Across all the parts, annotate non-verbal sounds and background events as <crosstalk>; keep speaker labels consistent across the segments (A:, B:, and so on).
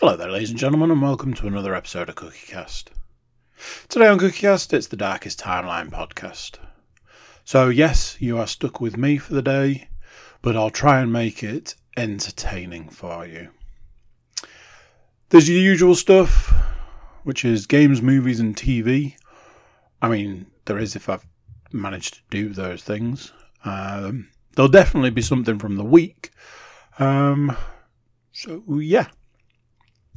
A: Hello there, ladies and gentlemen, and welcome to another episode of CookieCast. Today on CookieCast, it's the Darkest Timeline podcast. So, yes, you are stuck with me for the day, but I'll try and make it entertaining for you. There's your usual stuff, which is games, movies, and TV. I mean, there is if I've managed to do those things. Um, there'll definitely be something from the week. Um, so, yeah.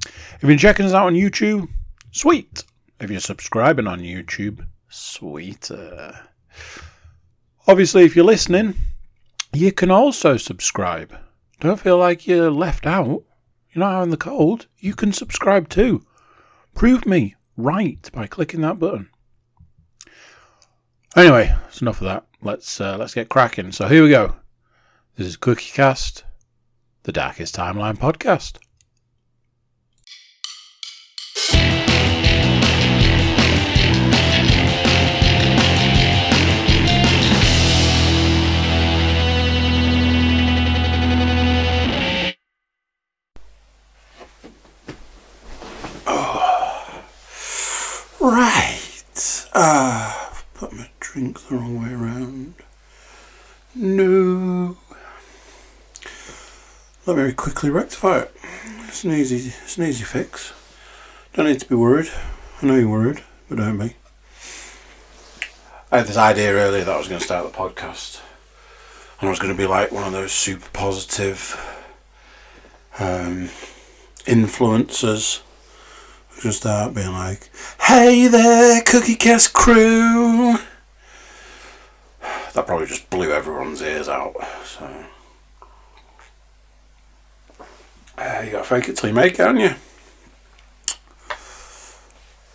A: If you're checking us out on YouTube, sweet. If you're subscribing on YouTube, sweet. Uh, obviously, if you're listening, you can also subscribe. Don't feel like you're left out. You're not out in the cold. You can subscribe too. Prove me right by clicking that button. Anyway, it's enough of that. Let's uh, let's get cracking. So here we go. This is CookieCast, the Darkest Timeline podcast. Right. Ah, I've put my drink the wrong way around. No. Let me quickly rectify it. It's an easy, it's an easy fix. Don't need to be worried. I know you're worried, but don't be. I had this idea earlier that I was going to start the podcast, and I was going to be like one of those super positive um, influencers just start being like, "Hey there, Cookie Cast crew." That probably just blew everyone's ears out. So uh, you got to fake it till you make it, haven't you?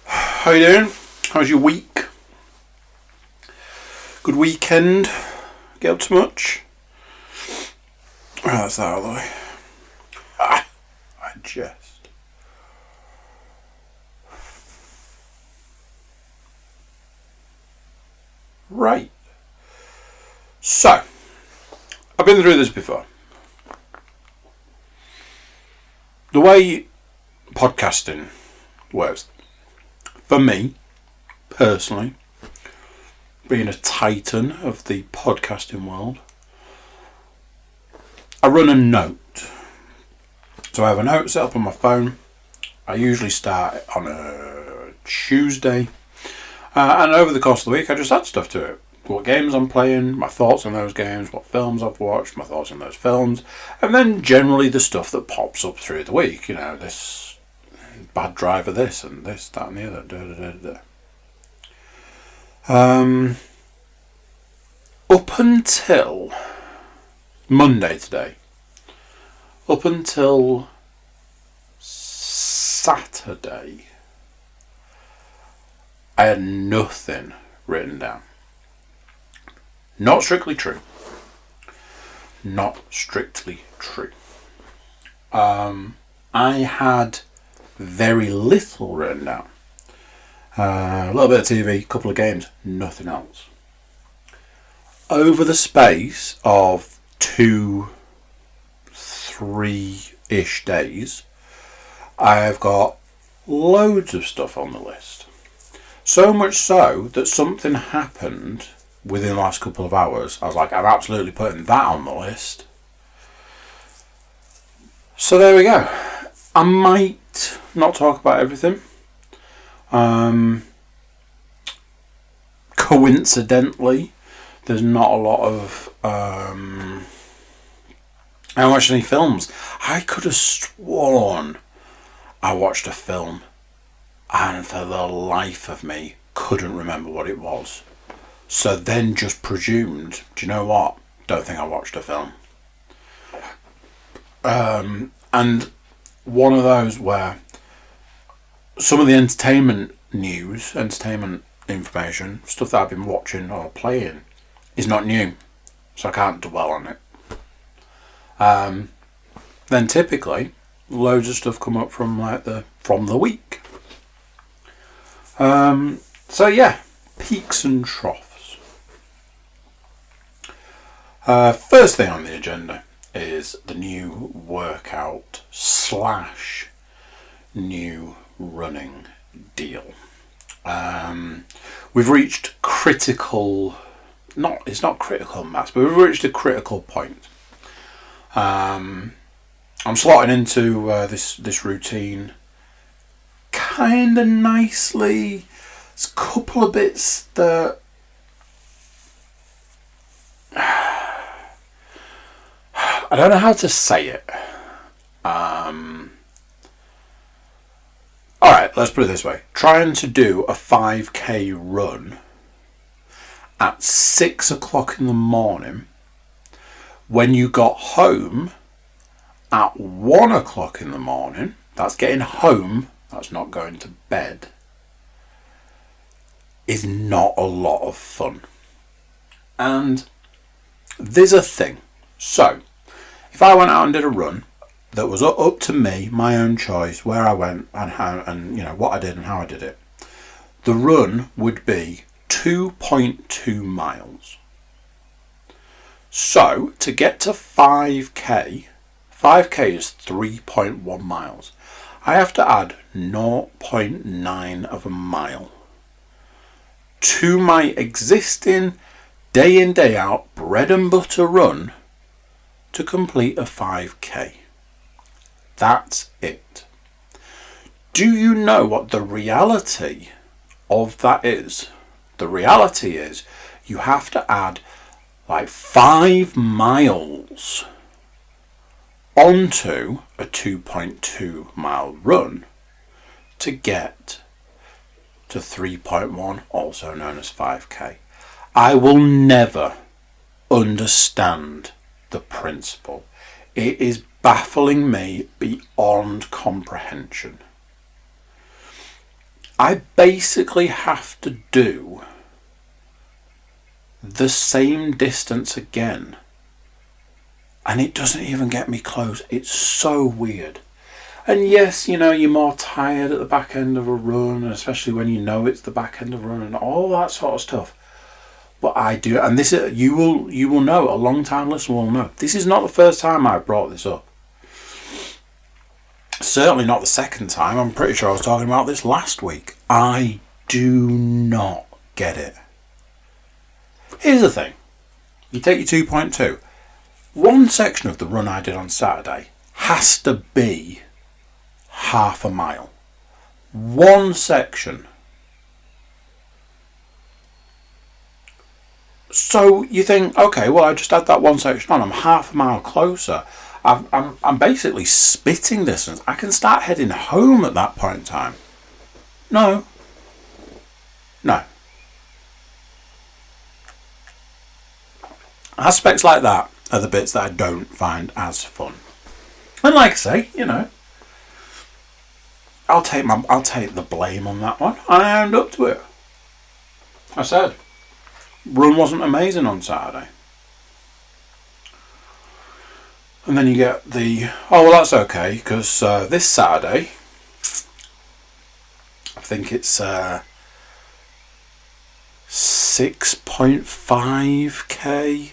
A: How you doing? How's your week? Good weekend. Get up to much? Oh, that's that out of the way. Ah, I just. Right. So, I've been through this before. The way podcasting works, for me, personally, being a titan of the podcasting world, I run a note. So I have a note set up on my phone. I usually start on a Tuesday uh, and over the course of the week, I just add stuff to it. What games I'm playing, my thoughts on those games, what films I've watched, my thoughts on those films, and then generally the stuff that pops up through the week. You know, this bad driver, this and this, that, and the other. Da, da, da, da. Um, up until Monday today, up until Saturday, I had nothing written down. Not strictly true. Not strictly true. Um, I had very little written down. Uh, a little bit of TV, a couple of games, nothing else. Over the space of two, three ish days, I've got loads of stuff on the list. So much so that something happened within the last couple of hours. I was like, I'm absolutely putting that on the list. So there we go. I might not talk about everything. Um, coincidentally, there's not a lot of. Um, I watched any films. I could have sworn I watched a film and for the life of me couldn't remember what it was. So then just presumed, do you know what? Don't think I watched a film. Um, and one of those where some of the entertainment news, entertainment information, stuff that I've been watching or playing is not new. So I can't dwell on it. Um, then typically loads of stuff come up from like the from the week. Um, so yeah, peaks and troughs. Uh, first thing on the agenda is the new workout slash new running deal. Um, we've reached critical, not it's not critical mass, but we've reached a critical point. Um, I'm slotting into uh, this this routine kind of nicely. There's a couple of bits that <sighs> I don't know how to say it. Um, all right, let's put it this way: trying to do a 5k run at six o'clock in the morning when you got home at one o'clock in the morning. That's getting home. That's not going to bed. Is not a lot of fun. And there's a thing. So, if I went out and did a run that was up to me, my own choice, where I went and how and you know what I did and how I did it, the run would be 2.2 miles. So, to get to 5k, 5k is 3.1 miles. I have to add 0.9 of a mile to my existing day in, day out bread and butter run to complete a 5k. That's it. Do you know what the reality of that is? The reality is you have to add like five miles onto a 2.2 mile run to get to 3.1, also known as 5k. I will never understand the principle. It is baffling me beyond comprehension. I basically have to do the same distance again. And it doesn't even get me close. It's so weird. And yes, you know, you're more tired at the back end of a run, especially when you know it's the back end of a run and all that sort of stuff. But I do, and this is, you will you will know. A long time listener will know. This is not the first time I've brought this up. Certainly not the second time. I'm pretty sure I was talking about this last week. I do not get it. Here's the thing. You take your 2.2. One section of the run I did on Saturday has to be half a mile. One section. So you think, okay, well, I just had that one section on. I'm half a mile closer. i am I'm, I'm basically spitting distance. I can start heading home at that point in time. No. No. Aspects like that are the bits that I don't find as fun. And like I say, you know, I'll take my I'll take the blame on that one. I owned up to it. I said, run wasn't amazing on Saturday. And then you get the oh well that's okay because uh, this Saturday I think it's uh, six point five k,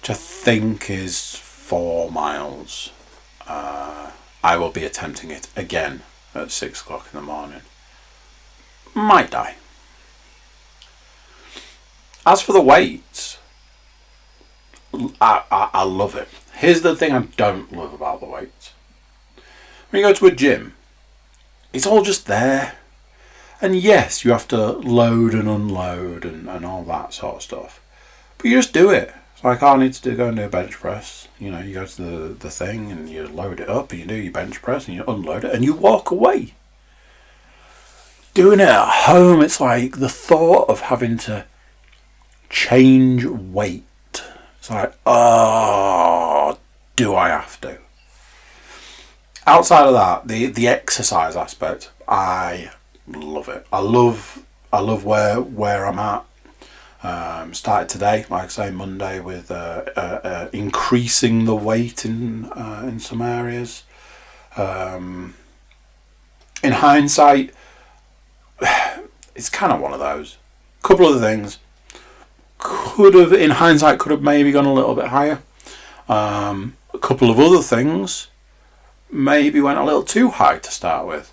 A: which I think is four miles. Uh, I will be attempting it again at six o'clock in the morning. Might die. As for the weights, I, I, I love it. Here's the thing I don't love about the weights. When you go to a gym, it's all just there. And yes, you have to load and unload and, and all that sort of stuff. But you just do it. Like, oh, I need to go and do a bench press. You know, you go to the, the thing and you load it up and you do your bench press and you unload it and you walk away. Doing it at home, it's like the thought of having to change weight. It's like, oh, do I have to? Outside of that, the the exercise aspect, I love it. I love I love where where I'm at. Um, started today, like I say, Monday with uh, uh, uh, increasing the weight in uh, in some areas. Um, in hindsight, <sighs> it's kind of one of those. A couple of things could have, in hindsight, could have maybe gone a little bit higher. Um, a couple of other things maybe went a little too high to start with.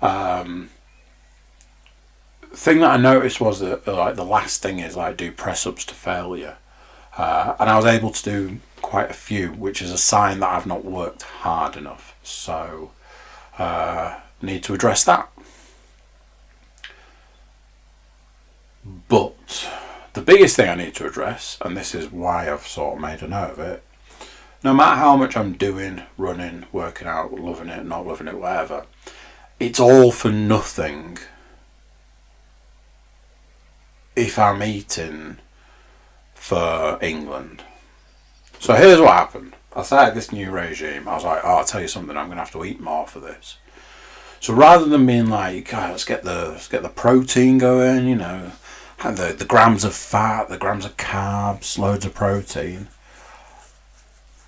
A: Um, thing that I noticed was that like the last thing is like do press ups to failure, uh, and I was able to do quite a few, which is a sign that I've not worked hard enough. So uh, need to address that. But the biggest thing I need to address, and this is why I've sort of made a note of it, no matter how much I'm doing, running, working out, loving it, not loving it, whatever, it's all for nothing if I'm eating for England. So here's what happened. I started this new regime. I was like, oh, I'll tell you something. I'm going to have to eat more for this. So rather than being like, oh, let's get the let's get the protein going, you know, the the grams of fat, the grams of carbs, loads of protein.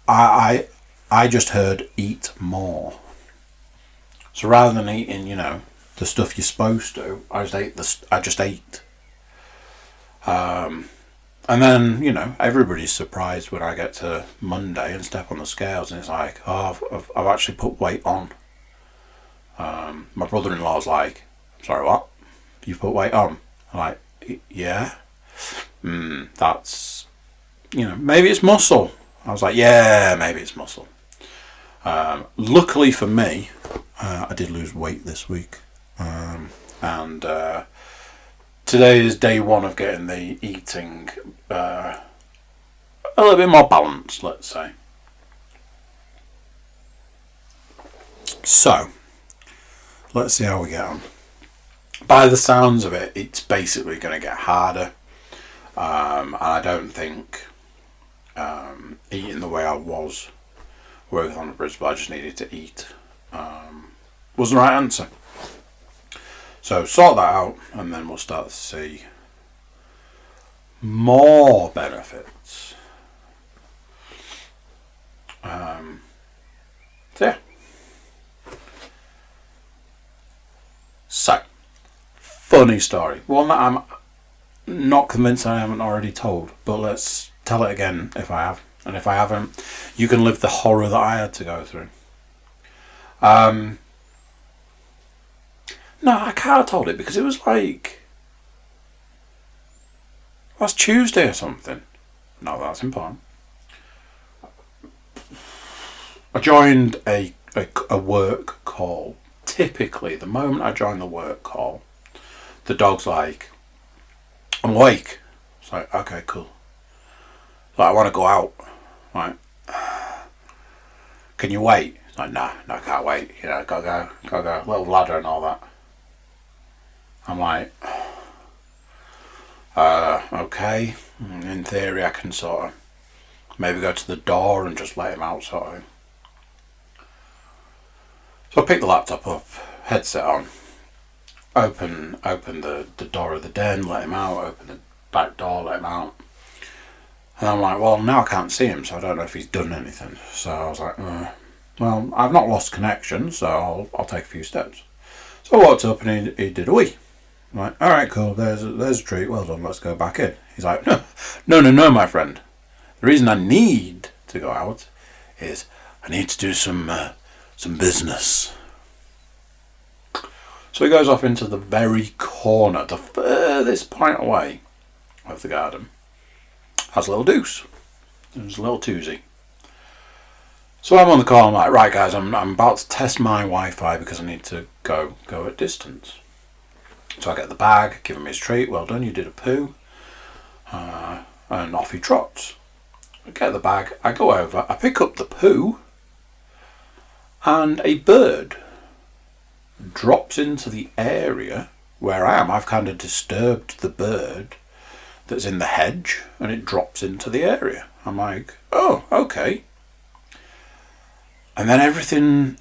A: I I, I just heard eat more. So rather than eating, you know, the stuff you're supposed to, I just ate the I just ate. Um, and then, you know, everybody's surprised when I get to Monday and step on the scales and it's like, oh, I've, I've, I've actually put weight on. Um, my brother in law's like, sorry, what? You've put weight on? I'm like, yeah. Mm, that's, you know, maybe it's muscle. I was like, yeah, maybe it's muscle. Um, luckily for me, uh, I did lose weight this week. Um, and uh, today is day one of getting the eating uh, a little bit more balanced, let's say. So, let's see how we get on. By the sounds of it, it's basically going to get harder. Um, and I don't think um, eating the way I was working on the bridge, but I just needed to eat um, was the right answer. So sort that out, and then we'll start to see more benefits. Um, so yeah. So, funny story. One that I'm not convinced I haven't already told, but let's tell it again if I have. And if I haven't, you can live the horror that I had to go through. Um, no, I can't hold it because it was like oh, last Tuesday or something. No, that's important. I joined a, a, a work call. Typically, the moment I join the work call, the dog's like, I'm awake. It's like, okay, cool. Like, I want to go out. Like, can you wait? It's like, nah, no, I can't wait. You know, gotta go, gotta go. Little ladder and all that. I'm like, <sighs> uh, okay. In theory, I can sort of maybe go to the door and just let him out, sort of. So I pick the laptop up, headset on, open open the, the door of the den, let him out, open the back door, let him out. And I'm like, well, now I can't see him, so I don't know if he's done anything. So I was like, uh, well, I've not lost connection, so I'll, I'll take a few steps. So I walked up and he, he did a wee. I'm like, all right, cool. There's a, there's a treat. Well done. Let's go back in. He's like, no, no, no, no, my friend. The reason I need to go out is I need to do some uh, some business. So he goes off into the very corner, the furthest point away of the garden. Has a little deuce. There's a little toozy. So I'm on the call. I'm like, right, guys, I'm I'm about to test my Wi-Fi because I need to go go at distance. So I get the bag, give him his treat. Well done, you did a poo. Uh, and off he trots. I get the bag, I go over, I pick up the poo, and a bird drops into the area where I am. I've kind of disturbed the bird that's in the hedge, and it drops into the area. I'm like, oh, okay. And then everything,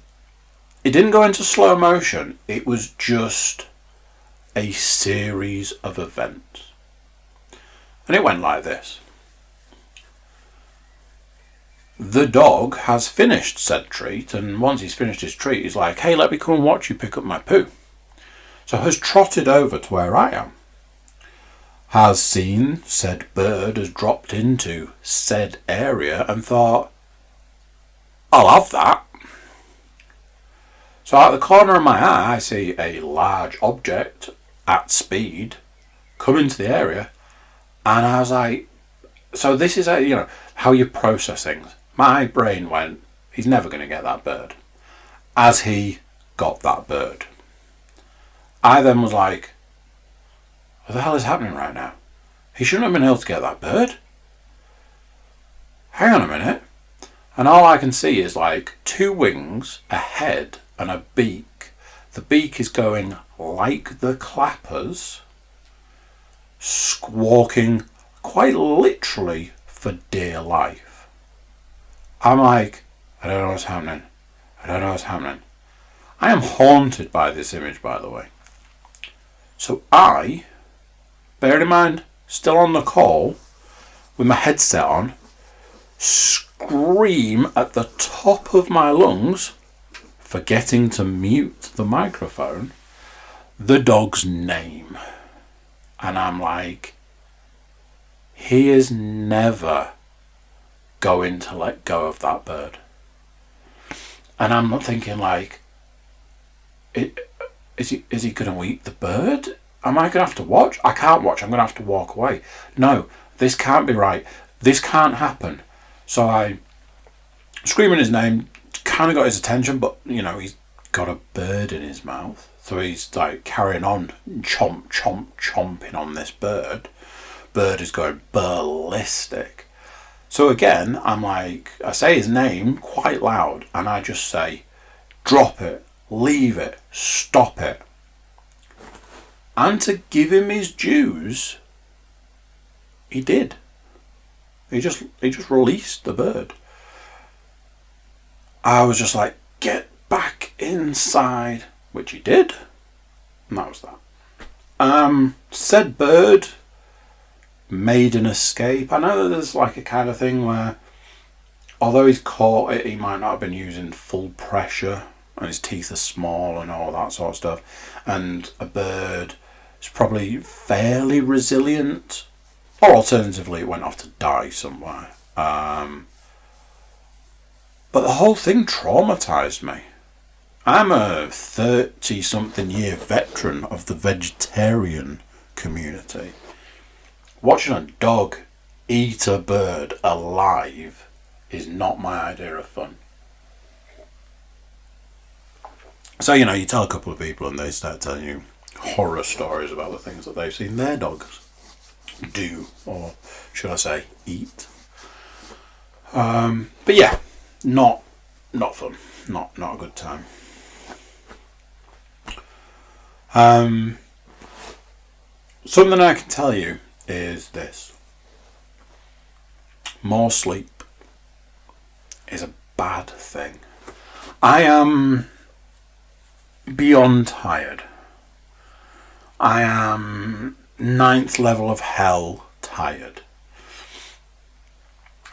A: it didn't go into slow motion, it was just a series of events. And it went like this. The dog has finished said treat, and once he's finished his treat, he's like, hey, let me come and watch you pick up my poo. So has trotted over to where I am. Has seen said bird has dropped into said area and thought, I'll have that. So out the corner of my eye, I see a large object at speed come into the area, and I was like, so this is a, you know how you process things. My brain went, he's never going to get that bird, as he got that bird. I then was like, what the hell is happening right now? He shouldn't have been able to get that bird. Hang on a minute. And all I can see is like two wings, a head, and a beak. The beak is going like the clappers, squawking quite literally for dear life. I'm like, I don't know what's happening. I don't know what's happening. I am haunted by this image, by the way. So I, bear in mind, still on the call, with my headset on, scream at the top of my lungs, forgetting to mute the microphone, the dog's name. And I'm like, he is never going to let go of that bird. And I'm not thinking like, is he is he going to eat the bird? Am I going to have to watch? I can't watch. I'm going to have to walk away. No, this can't be right. This can't happen. So I, screaming his name, kind of got his attention, but you know he's got a bird in his mouth, so he's like carrying on, chomp, chomp, chomping on this bird. Bird is going ballistic. So again, I'm like, I say his name quite loud, and I just say, drop it, leave it, stop it. And to give him his dues, he did. He just he just released the bird. I was just like, get back inside, which he did. And that was that. Um, said bird made an escape. I know that there's like a kind of thing where, although he's caught it, he might not have been using full pressure and his teeth are small and all that sort of stuff. And a bird is probably fairly resilient, or alternatively, it went off to die somewhere. Um, but the whole thing traumatized me. I'm a 30 something year veteran of the vegetarian community. Watching a dog eat a bird alive is not my idea of fun. So, you know, you tell a couple of people and they start telling you horror stories about the things that they've seen their dogs do, or should I say, eat. Um, but yeah, not not fun, not not a good time. Um, something I can tell you is this: more sleep is a bad thing. I am beyond tired. I am ninth level of hell tired.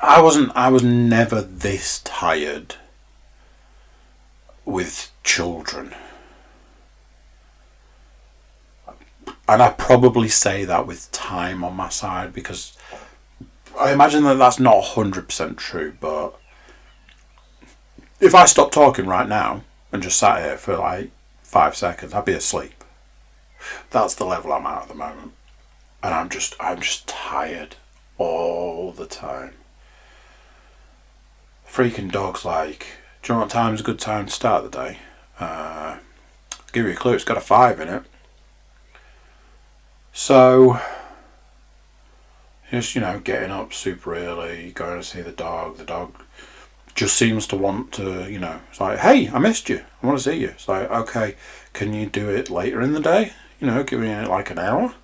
A: I wasn't I was never this tired with children. And I probably say that with time on my side because I imagine that that's not 100% true, but if I stop talking right now and just sat here for like five seconds, I'd be asleep. That's the level I'm at at the moment. And I'm just I'm just tired all the time. Freaking dogs like do you know what time's a good time to start the day? Uh, give you a clue, it's got a five in it. So just, you know, getting up super early, going to see the dog, the dog just seems to want to, you know, it's like, hey, I missed you. I want to see you. It's like, okay, can you do it later in the day? You know, giving it like an hour.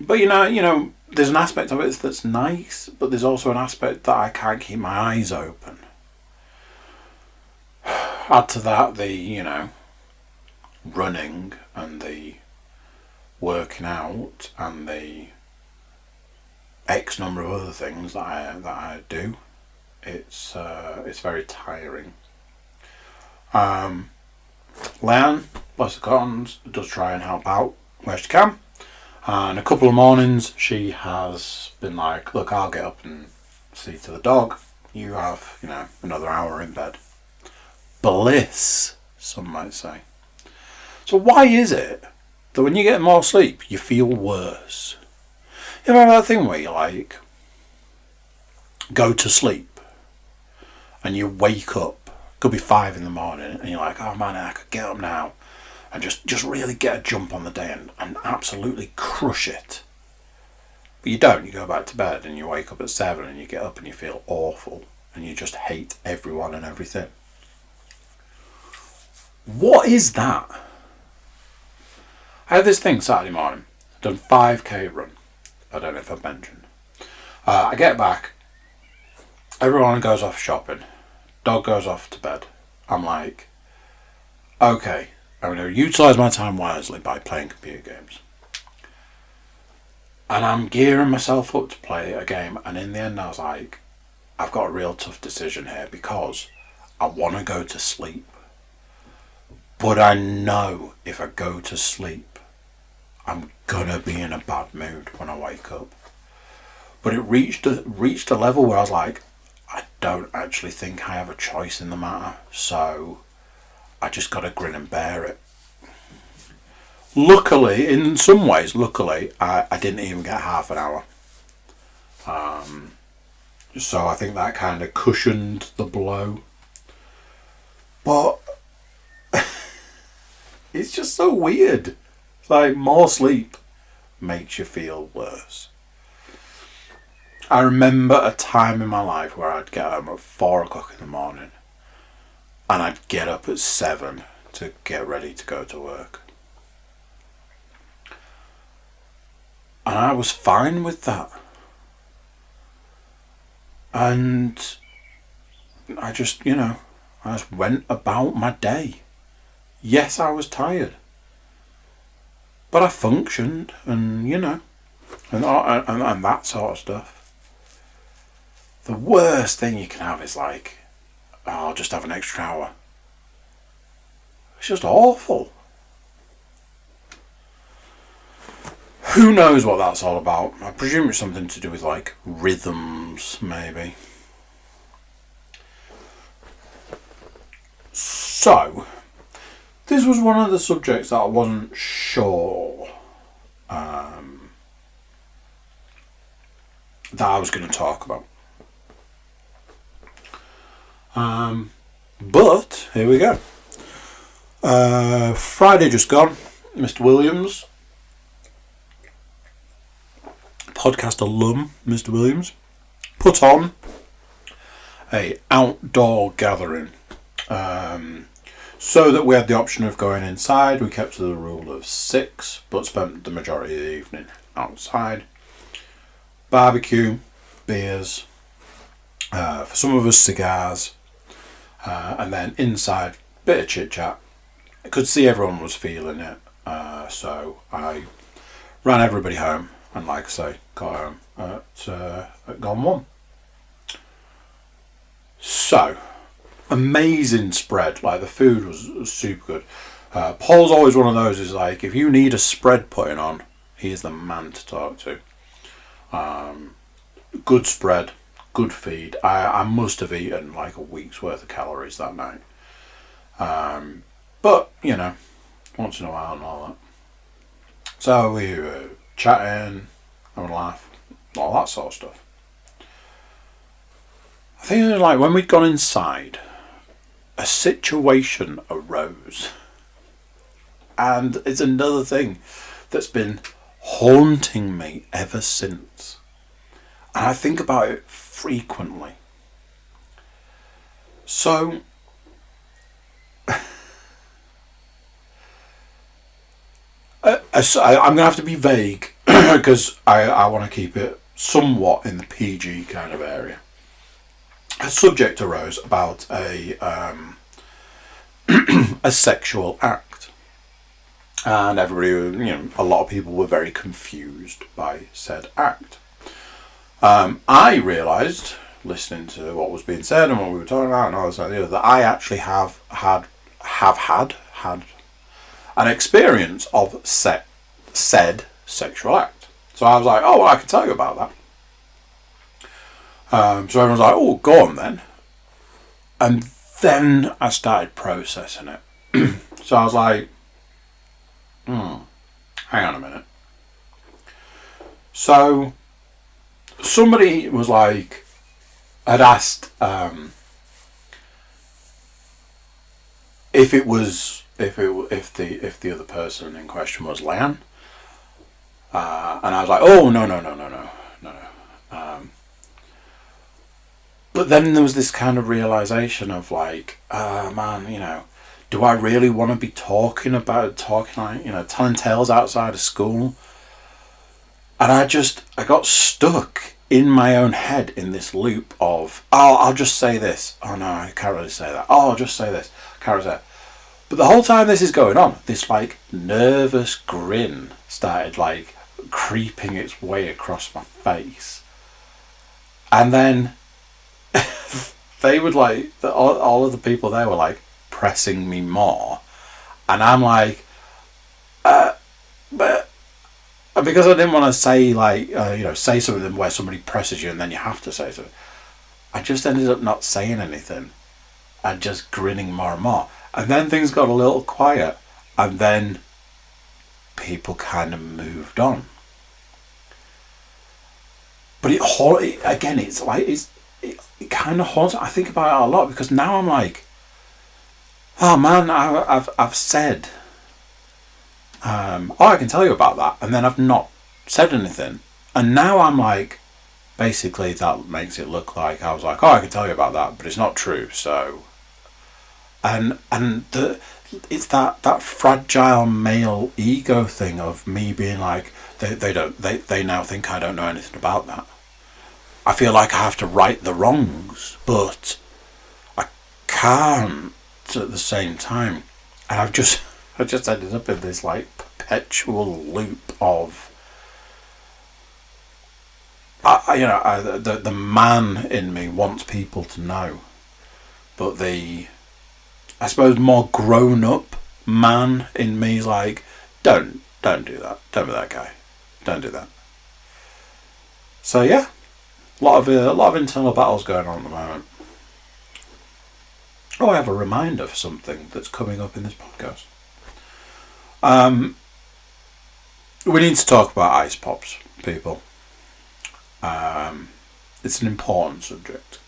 A: But you know, you know, there's an aspect of it that's nice, but there's also an aspect that I can't keep my eyes open. <sighs> Add to that the, you know, running and the working out and the X number of other things that I that I do it's uh, it's very tiring. Um, Leanne, bless the cottons, does try and help out where she can. And a couple of mornings she has been like, look, I'll get up and see to the dog. You have, you know, another hour in bed. bliss, some might say. So, why is it that when you get more sleep, you feel worse? You know that thing where you like go to sleep and you wake up, could be five in the morning, and you're like, oh man, I could get up now and just, just really get a jump on the day and, and absolutely crush it. But you don't. You go back to bed and you wake up at seven and you get up and you feel awful and you just hate everyone and everything. What is that? I had this thing Saturday morning. I've done 5k run. I don't know if I've mentioned. Uh, I get back. Everyone goes off shopping. Dog goes off to bed. I'm like, okay, I'm going to utilise my time wisely by playing computer games. And I'm gearing myself up to play a game, and in the end, I was like, I've got a real tough decision here because I want to go to sleep. But I know if I go to sleep, I'm gonna be in a bad mood when I wake up. But it reached a, reached a level where I was like, I don't actually think I have a choice in the matter, so I just got to grin and bear it. Luckily, in some ways, luckily, I, I didn't even get half an hour. Um, so I think that kind of cushioned the blow. But <laughs> it's just so weird. Like more sleep makes you feel worse. I remember a time in my life where I'd get home at four o'clock in the morning and I'd get up at seven to get ready to go to work. And I was fine with that. And I just, you know, I just went about my day. Yes, I was tired. But I functioned and, you know, and, and, and that sort of stuff. The worst thing you can have is like, oh, I'll just have an extra hour. It's just awful. Who knows what that's all about? I presume it's something to do with like rhythms, maybe. So, this was one of the subjects that I wasn't sure um, that I was going to talk about. Um, but here we go. Uh, Friday just gone. Mr. Williams, podcast alum, Mr. Williams, put on a outdoor gathering. Um, so that we had the option of going inside, we kept to the rule of six, but spent the majority of the evening outside. Barbecue, beers, uh, for some of us cigars, uh, and then inside, bit of chit chat. I could see everyone was feeling it, uh, so I ran everybody home, and like I say, got home at, uh, at Gone One. So, amazing spread. Like the food was, was super good. Uh, Paul's always one of those. Is like if you need a spread putting on, he is the man to talk to. Um, good spread, good feed. I, I must have eaten like a week's worth of calories that night. Um, but you know, once in a while and all that. So we were chatting, having a laugh, all that sort of stuff. I think like when we'd gone inside, a situation arose. And it's another thing that's been haunting me ever since. And I think about it frequently. So, <laughs> uh, I'm going to have to be vague <clears throat> because I, I want to keep it somewhat in the PG kind of area a subject arose about a um, <clears throat> a sexual act, and everybody, you know, a lot of people were very confused by said act. Um, I realised, listening to what was being said and what we were talking about, and all this and the other, that I actually have had have had had an experience of se- said sexual act. So I was like, oh, well, I can tell you about that. Um, so everyone's like, oh, go on then. And then I started processing it. <clears throat> so I was like, hmm, hang on a minute. So somebody was like, had asked um, if it was if it if the if the other person in question was Lan, uh, and I was like, oh no no no no no no. Um, but then there was this kind of realization of like, uh, man, you know, do I really want to be talking about talking like you know telling tales outside of school? And I just I got stuck in my own head in this loop of oh I'll just say this oh no I can't really say that oh I'll just say this can't really say that. but the whole time this is going on this like nervous grin started like creeping its way across my face and then they would like all, all of the people there were like pressing me more and I'm like uh, but because I didn't want to say like uh, you know say something where somebody presses you and then you have to say something, I just ended up not saying anything, and just grinning more and more. And then things got a little quiet, and then people kind of moved on. But it again. It's like it's it, it kind of haunts. I think about it a lot because now I'm like, oh man, I, I've I've said um, oh, I can tell you about that. And then I've not said anything. And now I'm like, basically, that makes it look like I was like, oh, I can tell you about that, but it's not true. So, and and the it's that that fragile male ego thing of me being like, they they don't they they now think I don't know anything about that. I feel like I have to right the wrongs, but I can't at the same time. And I've just <laughs> I just ended up in this like perpetual loop of I, you know, I, the the man in me wants people to know, but the, I suppose, more grown up man in me is like, don't don't do that, don't be that guy, don't do that. So yeah, a lot of uh, a lot of internal battles going on at the moment. Oh, I have a reminder for something that's coming up in this podcast. Um, we need to talk about ice pops, people. Um, it's an important subject.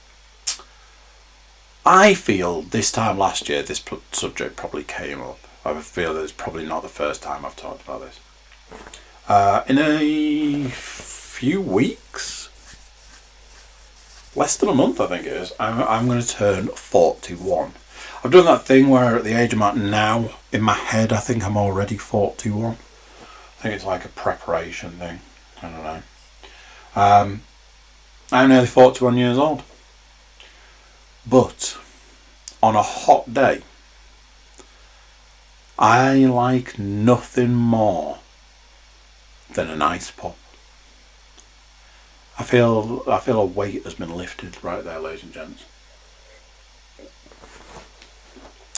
A: I feel this time last year this subject probably came up. I feel that it's probably not the first time I've talked about this. Uh, in a few weeks, less than a month, I think it is, I'm, I'm going to turn 41. I've done that thing where at the age I'm at now, in my head, I think I'm already 41. I think it's like a preparation thing. I don't know. Um, I'm nearly 41 years old. But on a hot day, I like nothing more than an ice pop. I feel I feel a weight has been lifted right there, ladies and gents.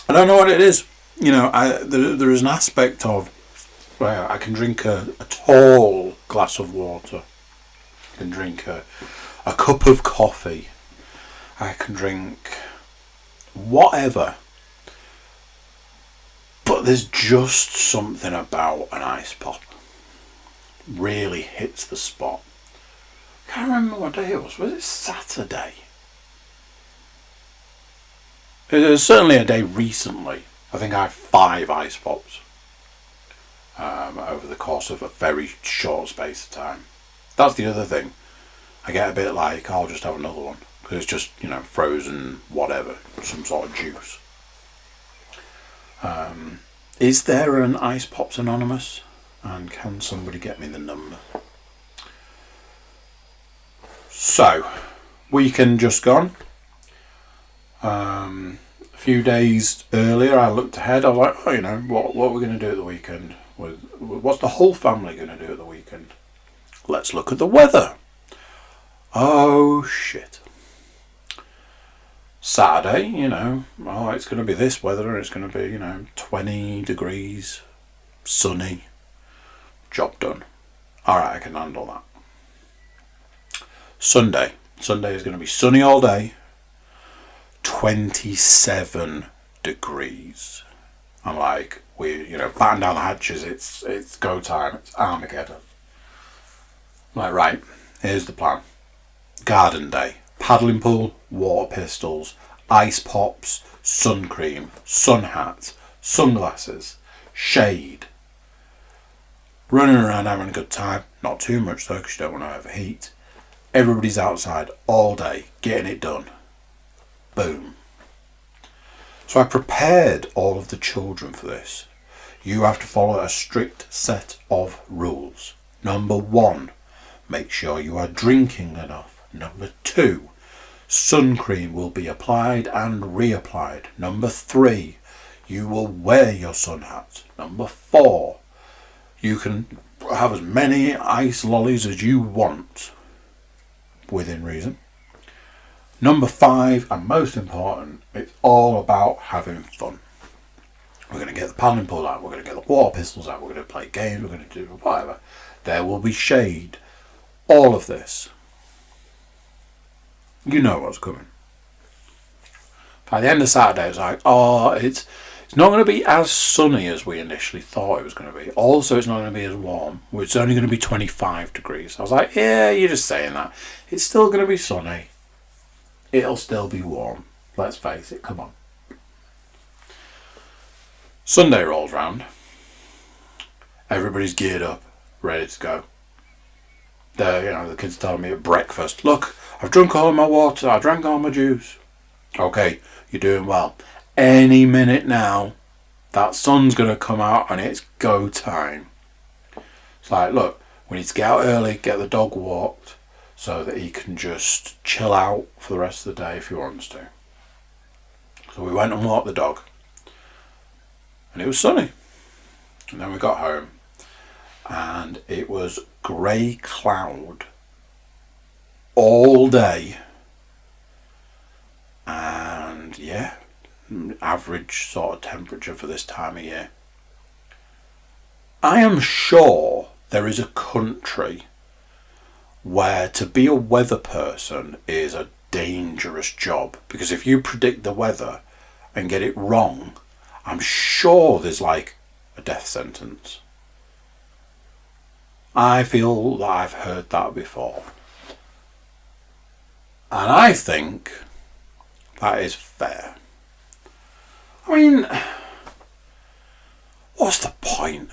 A: I don't know what it is. You know, I, there, there is an aspect of where I can drink a, a tall glass of water. I can drink a, a cup of coffee. I can drink whatever. But there's just something about an ice pop. Really hits the spot. I can't remember what day it was. Was it Saturday? It was certainly a day recently. I think I had five ice pops um, over the course of a very short space of time. That's the other thing. I get a bit like I'll just have another one because it's just you know frozen whatever, some sort of juice. Um, is there an Ice Pops Anonymous? And can somebody get me the number? So, weekend just gone. Um, a few days earlier, I looked ahead. I was like, oh, you know, what what we're going to do at the weekend? What's the whole family going to do at the weekend? Let's look at the weather. Oh shit. Saturday, you know, oh, it's going to be this weather. It's going to be, you know, 20 degrees, sunny. Job done. All right, I can handle that. Sunday. Sunday is going to be sunny all day, 27 degrees. I'm like, we, you know, batten down the hatches. It's it's go time. It's Armageddon. I'm like, right, here's the plan. Garden day, paddling pool, water pistols, ice pops, sun cream, sun hats, sunglasses, shade. Running around having a good time. Not too much though, because you don't want to overheat. Everybody's outside all day, getting it done. Boom. So I prepared all of the children for this. You have to follow a strict set of rules. Number one, make sure you are drinking enough. Number two, sun cream will be applied and reapplied. Number three, you will wear your sun hat. Number four, you can have as many ice lollies as you want within reason. Number five, and most important, it's all about having fun. We're going to get the paddling pool out, we're going to get the water pistols out, we're going to play games, we're going to do whatever. There will be shade. All of this. You know what's coming. By the end of Saturday, it's like, oh, it's it's not going to be as sunny as we initially thought it was going to be. Also, it's not going to be as warm. It's only going to be 25 degrees. I was like, yeah, you're just saying that. It's still going to be sunny. It'll still be warm. Let's face it. Come on. Sunday rolls round. Everybody's geared up, ready to go. The you know the kids telling me at breakfast, look, I've drunk all my water, I drank all my juice. Okay, you're doing well. Any minute now, that sun's gonna come out and it's go time. It's like, look, we need to get out early, get the dog walked, so that he can just chill out for the rest of the day if he wants to. So we went and walked the dog, and it was sunny. And then we got home, and it was grey cloud all day. And yeah, average sort of temperature for this time of year. I am sure there is a country where to be a weather person is a dangerous job because if you predict the weather and get it wrong, I'm sure there's like a death sentence. I feel that I've heard that before. And I think that is fair. I mean, what's the point?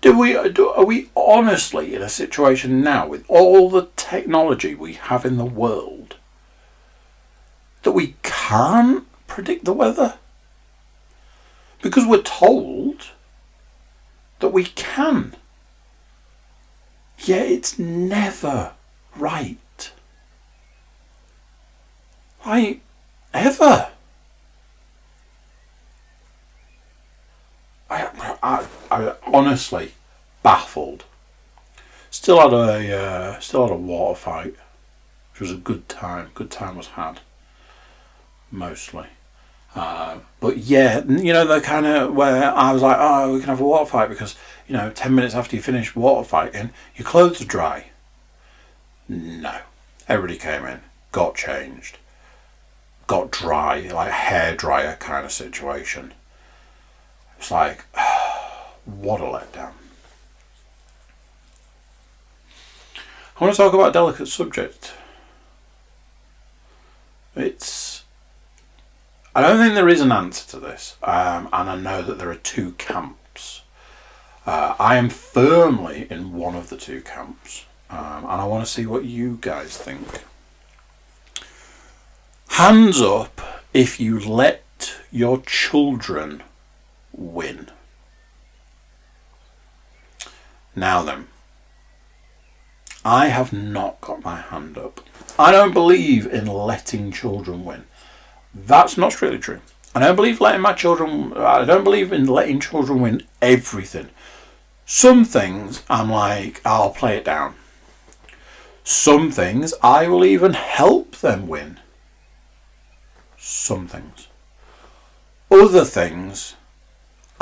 A: Do we do, are we honestly in a situation now with all the technology we have in the world that we can't predict the weather? Because we're told that we can. Yet it's never right. Like, ever. I, I, I honestly baffled. Still had a uh, still had a water fight, which was a good time. Good time was had, mostly. Uh, but yeah, you know the kind of where I was like, oh, we can have a water fight because you know ten minutes after you finish water fighting, your clothes are dry. No, everybody came in, got changed, got dry, like hair dryer kind of situation. It's like, <sighs> what a letdown. I want to talk about a delicate subject. It's. I don't think there is an answer to this, um, and I know that there are two camps. Uh, I am firmly in one of the two camps, um, and I want to see what you guys think. Hands up if you let your children win. Now then, I have not got my hand up. I don't believe in letting children win. That's not strictly true. I don't believe letting my children. I don't believe in letting children win everything. Some things I'm like, I'll play it down. Some things I will even help them win. Some things. Other things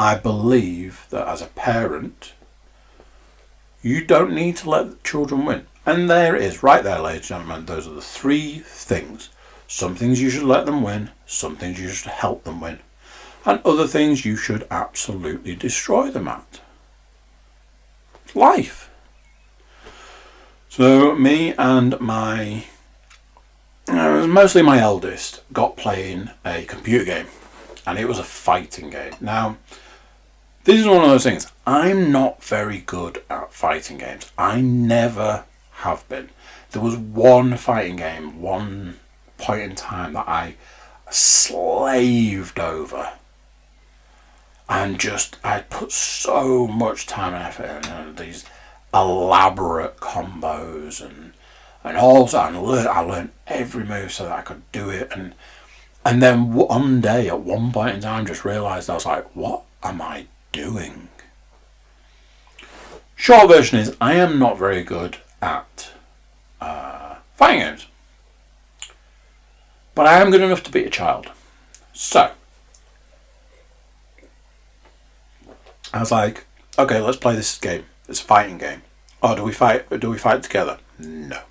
A: I believe that as a parent, you don't need to let children win. And there it is, right there, ladies and gentlemen. Those are the three things. Some things you should let them win, some things you should help them win, and other things you should absolutely destroy them at. Life. So, me and my, uh, mostly my eldest, got playing a computer game, and it was a fighting game. Now, this is one of those things. I'm not very good at fighting games. I never have been. There was one fighting game, one point in time that I slaved over. And just, I put so much time and effort in and these elaborate combos and and also I learned, I learned every move so that I could do it and and then one day at one point in time just realised I was like, what am I doing? Short version is I am not very good at uh, fighting games. But I am good enough to beat a child. So, I was like, okay, let's play this game. It's a fighting game. Oh, do we fight? Do we fight together? No,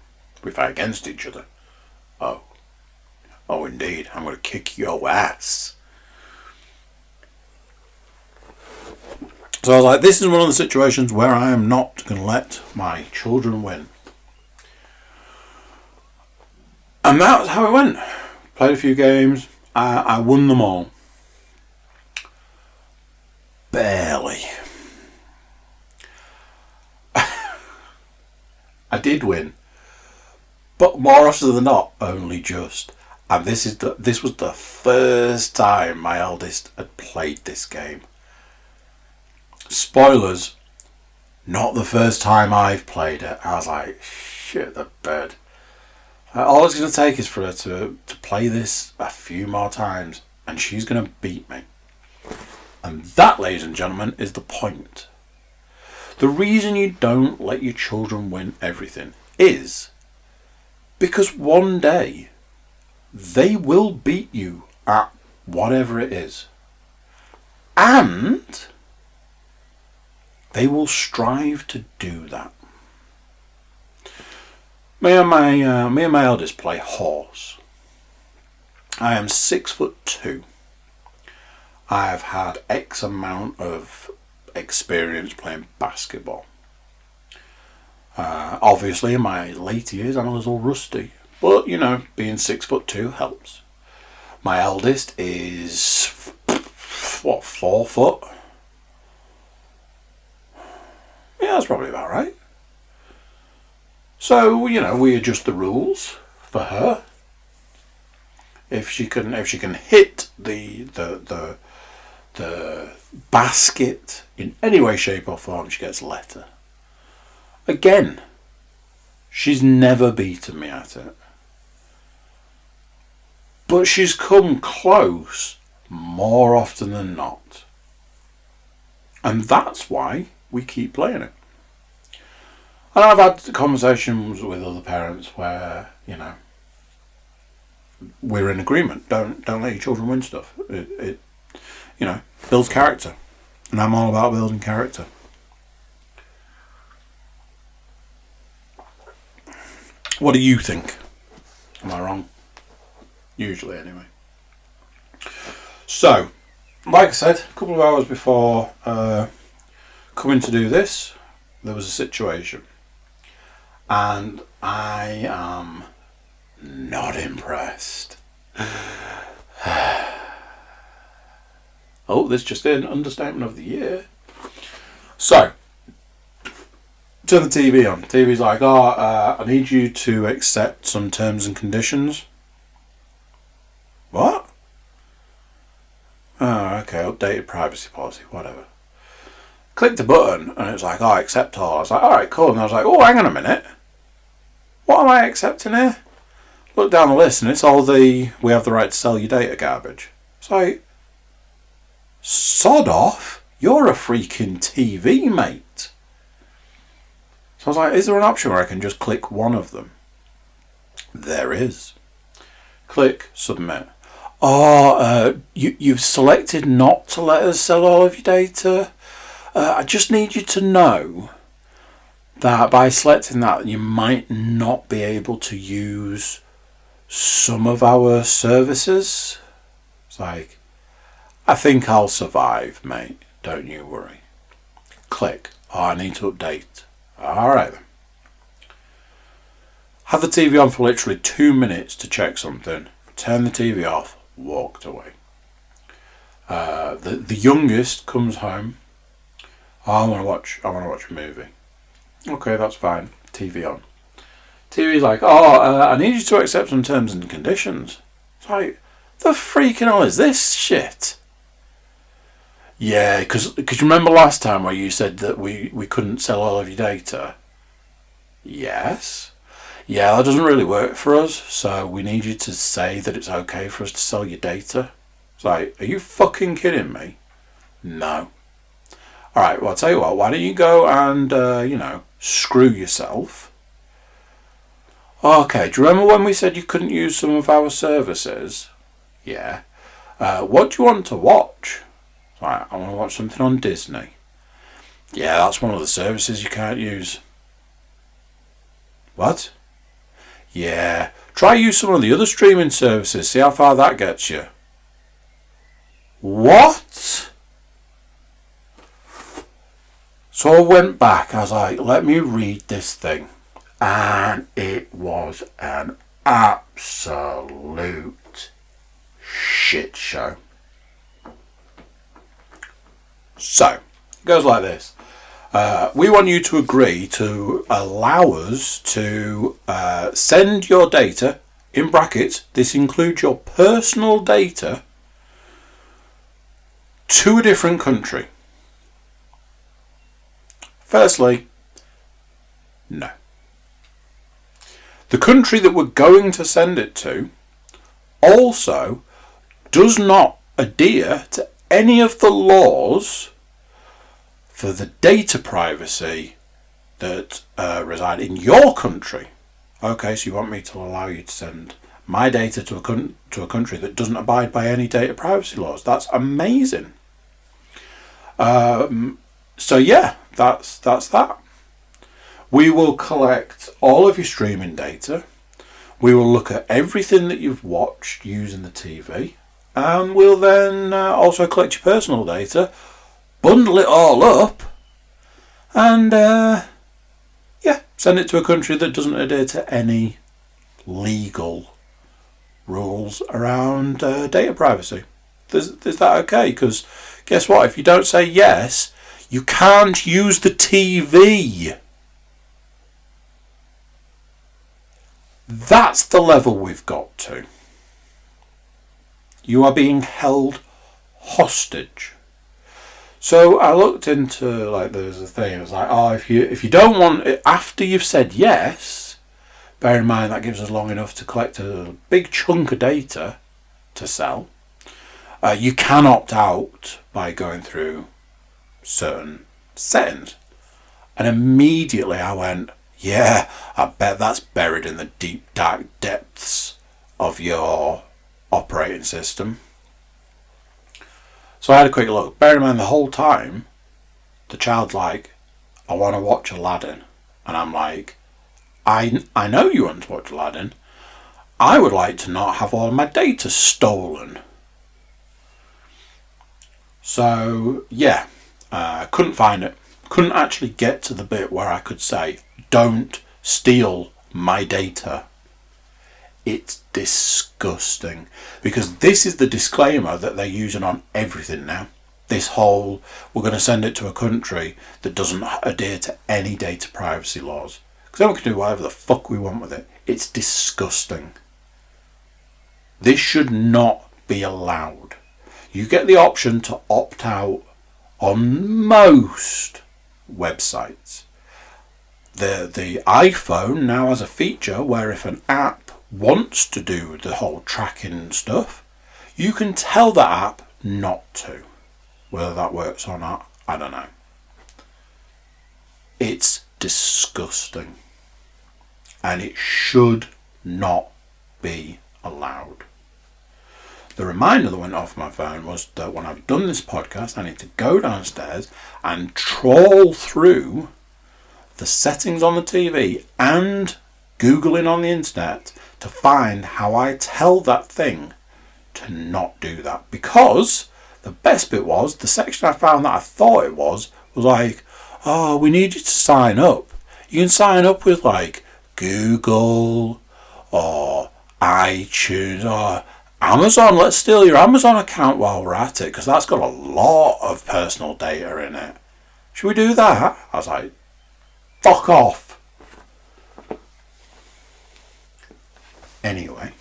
A: we fight against each other. Oh, oh, indeed, I'm going to kick your ass. So I was like, this is one of the situations where I am not going to let my children win. And that's how it went. Played a few games. I, I won them all. Barely. <laughs> I did win. But more often than not, only just. And this is the this was the first time my eldest had played this game. Spoilers, not the first time I've played it. I was like, shit the bed. Uh, all it's going to take is for her to, to play this a few more times, and she's going to beat me. And that, ladies and gentlemen, is the point. The reason you don't let your children win everything is because one day they will beat you at whatever it is. And they will strive to do that. Me and my uh, me and my eldest play horse. I am six foot two. I have had X amount of experience playing basketball. Uh, obviously, in my late years, I'm a little rusty, but you know, being six foot two helps. My eldest is what four foot. Yeah, that's probably about right. So you know, we adjust the rules for her. If she can, if she can hit the the the the basket in any way, shape, or form, she gets a letter. Again, she's never beaten me at it. But she's come close more often than not. And that's why we keep playing it. And I've had conversations with other parents where, you know, we're in agreement. Don't don't let your children win stuff. It, it you know, builds character. And I'm all about building character. What do you think? Am I wrong? Usually, anyway. So, like I said, a couple of hours before uh, coming to do this, there was a situation. And I am not impressed. <sighs> Oh, this just an understatement of the year. So, turn the TV on. TV's like, oh, uh, I need you to accept some terms and conditions. What? Oh, okay, updated privacy policy, whatever. Clicked the button and it was like, oh, I accept all. I was like, alright, cool. And I was like, oh, hang on a minute. What am I accepting here? Look down the list and it's all the we have the right to sell your data garbage. It's like, Sod off? You're a freaking TV, mate. So I was like, is there an option where I can just click one of them? There is. Click submit. Oh, uh, you, you've selected not to let us sell all of your data. Uh, I just need you to know that by selecting that, you might not be able to use some of our services. It's like, I think I'll survive, mate. Don't you worry. Click. Oh, I need to update. Alright then. Had the TV on for literally two minutes to check something. Turn the TV off. Walked away. Uh, the the youngest comes home. Oh, I want to watch. I want to watch a movie. Okay, that's fine. TV on. TV's like, oh, uh, I need you to accept some terms and conditions. It's like, the freaking hell is this shit? Yeah, because you remember last time where you said that we, we couldn't sell all of your data? Yes. Yeah, that doesn't really work for us, so we need you to say that it's okay for us to sell your data. It's like, are you fucking kidding me? No. Alright, well, I'll tell you what, why don't you go and, uh, you know, screw yourself? Okay, do you remember when we said you couldn't use some of our services? Yeah. Uh, what do you want to watch? Right, I want to watch something on Disney. Yeah, that's one of the services you can't use. What? Yeah, try use some of the other streaming services, see how far that gets you. What? So I went back, I was like, let me read this thing. And it was an absolute shit show. So, it goes like this. Uh, we want you to agree to allow us to uh, send your data, in brackets, this includes your personal data, to a different country. Firstly, no. The country that we're going to send it to also does not adhere to any of the laws for the data privacy that uh, reside in your country. Okay, so you want me to allow you to send my data to a con- to a country that doesn't abide by any data privacy laws. That's amazing. Um, so yeah, that's that's that. We will collect all of your streaming data. We will look at everything that you've watched using the TV and we'll then uh, also collect your personal data, bundle it all up, and uh, yeah, send it to a country that doesn't adhere to any legal rules around uh, data privacy. Is, is that okay? Because guess what? If you don't say yes, you can't use the TV. That's the level we've got to. You are being held hostage. So I looked into like there's a thing. It was like, oh, if you if you don't want it after you've said yes, bear in mind that gives us long enough to collect a big chunk of data to sell. Uh, you can opt out by going through certain settings, and immediately I went, yeah, I bet that's buried in the deep dark depths of your operating system. So I had a quick look. Bear in mind the whole time, the child's like, I want to watch Aladdin. And I'm like, I, I know you want to watch Aladdin. I would like to not have all my data stolen. So, yeah, uh, couldn't find it. Couldn't actually get to the bit where I could say, don't steal my data. It's disgusting because this is the disclaimer that they're using on everything now. This whole we're going to send it to a country that doesn't adhere to any data privacy laws because then we can do whatever the fuck we want with it. It's disgusting. This should not be allowed. You get the option to opt out on most websites. The the iPhone now has a feature where if an app wants to do the whole tracking stuff, you can tell the app not to. Whether that works or not, I don't know. It's disgusting. And it should not be allowed. The reminder that went off my phone was that when I've done this podcast, I need to go downstairs and trawl through the settings on the TV and Googling on the internet to find how I tell that thing to not do that. Because the best bit was the section I found that I thought it was was like, oh, we need you to sign up. You can sign up with like Google or iTunes or Amazon. Let's steal your Amazon account while we're at it because that's got a lot of personal data in it. Should we do that? I was like, fuck off. Anyway.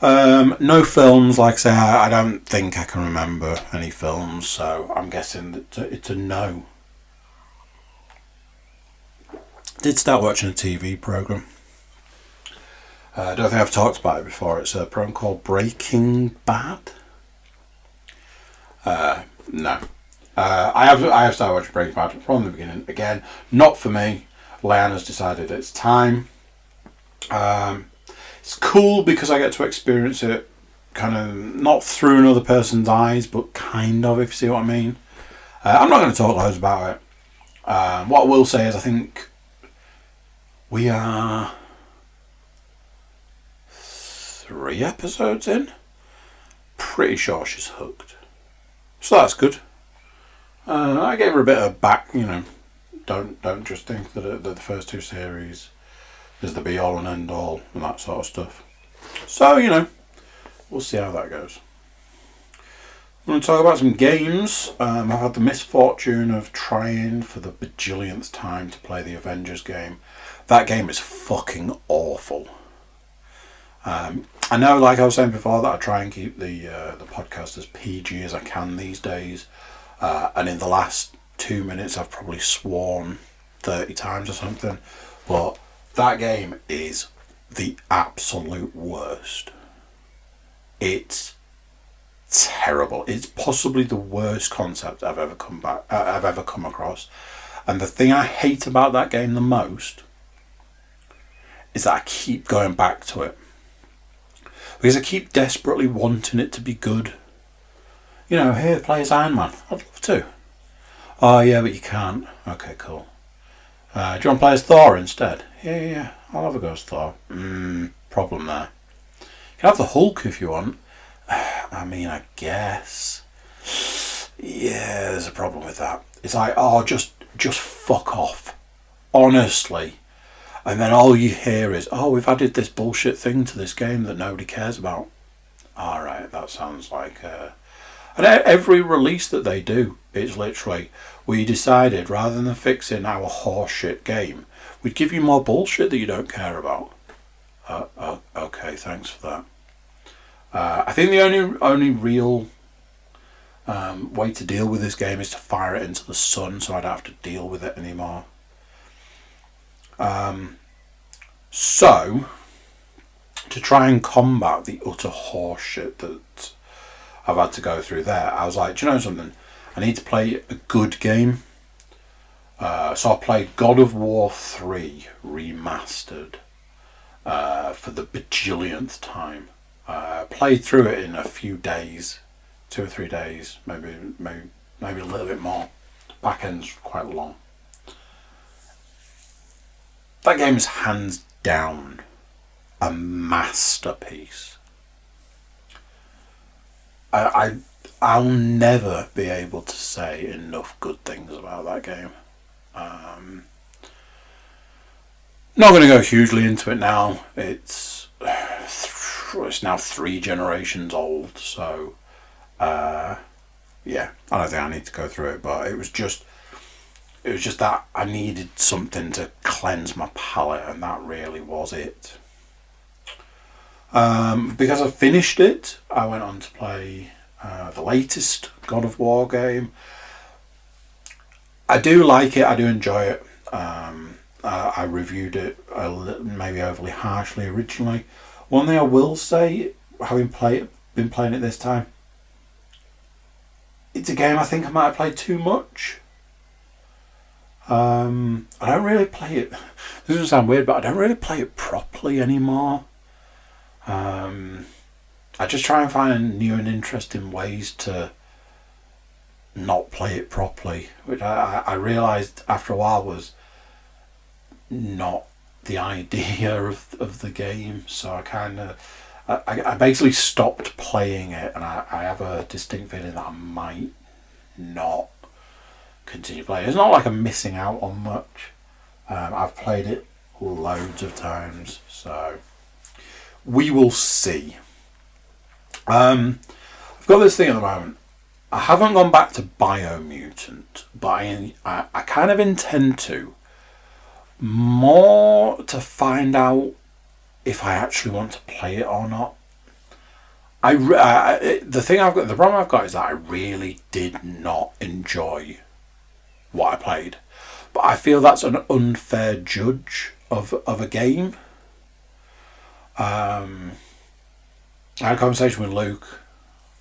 A: Um, no films, like I say, I, I, don't think I can remember any films, so I'm guessing that it's a no. Did start watching a TV program. Uh, I don't think I've talked about it before. It's a program called Breaking Bad. Uh, no, uh, I have I have started watching Breaking Bad from the beginning. Again, not for me. Leanna's decided it's time. Um, it's cool because I get to experience it kind of not through another person's eyes, but kind of, if you see what I mean. Uh, I'm not going to talk loads about it. Um, what I will say is, I think we are three episodes in. Pretty sure she's hooked. So that's good. Uh, I gave her a bit of back, you know. Don't don't just think that that the first two series is the be all and end all and that sort of stuff. So, you know, we'll see how that goes. I'm going to talk about some games. Um, I've had the misfortune of trying for the bajillionth time to play the Avengers game. That game is fucking awful. Um, I know, like I was saying before, that I try and keep the uh, the podcast as PG as I can these days. Uh, and in the last two minutes, I've probably sworn thirty times or something. But that game is the absolute worst. It's terrible. It's possibly the worst concept I've ever come back. Uh, I've ever come across. And the thing I hate about that game the most is that I keep going back to it because I keep desperately wanting it to be good. You know, here plays Iron Man. I'd love to. Oh yeah, but you can't. Okay, cool. Uh, do you want to play as Thor instead? Yeah, yeah, yeah. I'll have a go as Thor. Hmm, problem there. You can have the Hulk if you want. <sighs> I mean, I guess. Yeah, there's a problem with that. It's like, oh, just just fuck off. Honestly. And then all you hear is, oh, we've added this bullshit thing to this game that nobody cares about. Alright, that sounds like. Uh... And every release that they do, it's literally, we decided rather than fixing our horseshit game, we'd give you more bullshit that you don't care about. Uh, uh, okay, thanks for that. Uh, I think the only only real um, way to deal with this game is to fire it into the sun, so I don't have to deal with it anymore. Um, so, to try and combat the utter horseshit that I've had to go through there, I was like, do you know something? I need to play a good game. Uh, so I played God of War 3 Remastered uh, for the bajillionth time. Uh, played through it in a few days, two or three days, maybe maybe maybe a little bit more. Back end's quite long. That game is hands down a masterpiece. I, I I'll never be able to say enough good things about that game. Um, not going to go hugely into it now. It's <sighs> it's now three generations old, so uh, yeah, I don't think I need to go through it. But it was just it was just that I needed something to cleanse my palate, and that really was it. Um, because I finished it, I went on to play uh, the latest God of War game. I do like it. I do enjoy it. Um, uh, I reviewed it little, maybe overly harshly originally. One thing I will say, having played been playing it this time, it's a game I think I might have played too much. Um, I don't really play it. This doesn't sound weird, but I don't really play it properly anymore. Um, I just try and find new and interesting ways to not play it properly, which I, I realised after a while was not the <laughs> idea of of the game. So I kind of I, I basically stopped playing it, and I, I have a distinct feeling that I might not continue playing. It's not like I'm missing out on much. Um, I've played it loads of times, so we will see. Um, I've got this thing at the moment. I haven't gone back to Biomutant, but I, I, I kind of intend to. More to find out if I actually want to play it or not. I, I the thing I've got the problem I've got is that I really did not enjoy what I played, but I feel that's an unfair judge of of a game. Um, I had a conversation with Luke,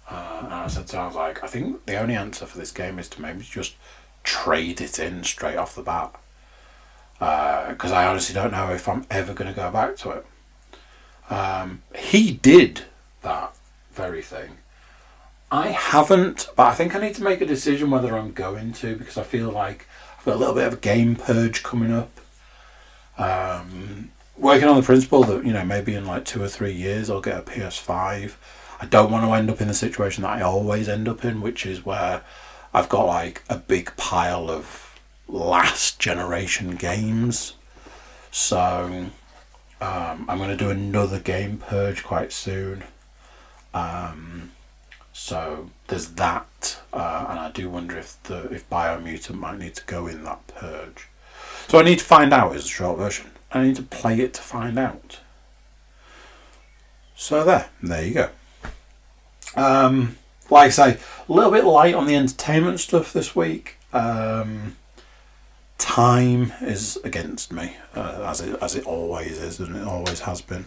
A: uh, and I said to him, I was like, I think the only answer for this game is to maybe just trade it in straight off the bat, because uh, I honestly don't know if I'm ever going to go back to it. Um, he did that very thing. I haven't, but I think I need to make a decision whether I'm going to because I feel like I've got a little bit of a game purge coming up. Um, working on the principle that you know maybe in like two or three years I'll get a PS5. I don't want to end up in the situation that I always end up in, which is where I've got like a big pile of last generation games. So um, I'm going to do another game purge quite soon. Um, so there's that, uh, and I do wonder if the if Biomutant might need to go in that purge. So I need to find out is the short version. I need to play it to find out. So there, there you go. Um, like I say, a little bit light on the entertainment stuff this week. Um, time is against me, uh, as it as it always is, and it always has been.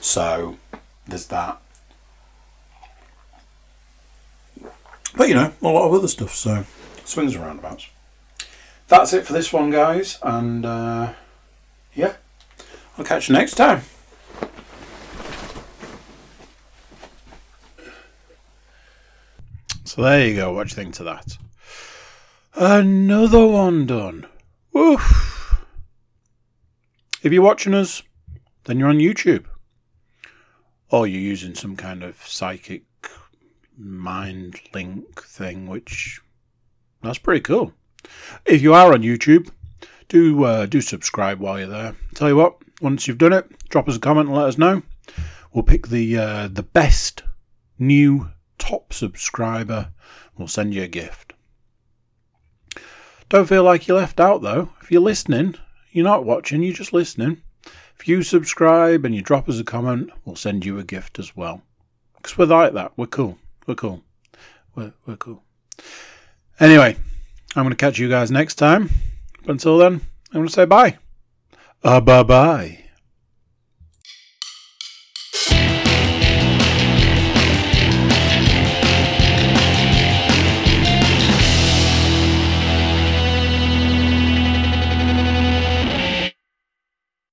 A: So there's that. But you know, a lot of other stuff. So swings and roundabouts. That's it for this one, guys, and uh, yeah, I'll catch you next time. So there you go. What do you think to that? Another one done. Oof. If you're watching us, then you're on YouTube. Or you're using some kind of psychic mind link thing, which that's pretty cool. If you are on YouTube, do uh, do subscribe while you're there. Tell you what, once you've done it, drop us a comment and let us know. We'll pick the uh, the best new top subscriber. We'll send you a gift. Don't feel like you're left out though. If you're listening, you're not watching, you're just listening. If you subscribe and you drop us a comment, we'll send you a gift as well. Because we're like that. We're cool. We're cool. We're, we're cool. Anyway, I'm going to catch you guys next time. But until then, I'm going to say bye. Uh, bye bye.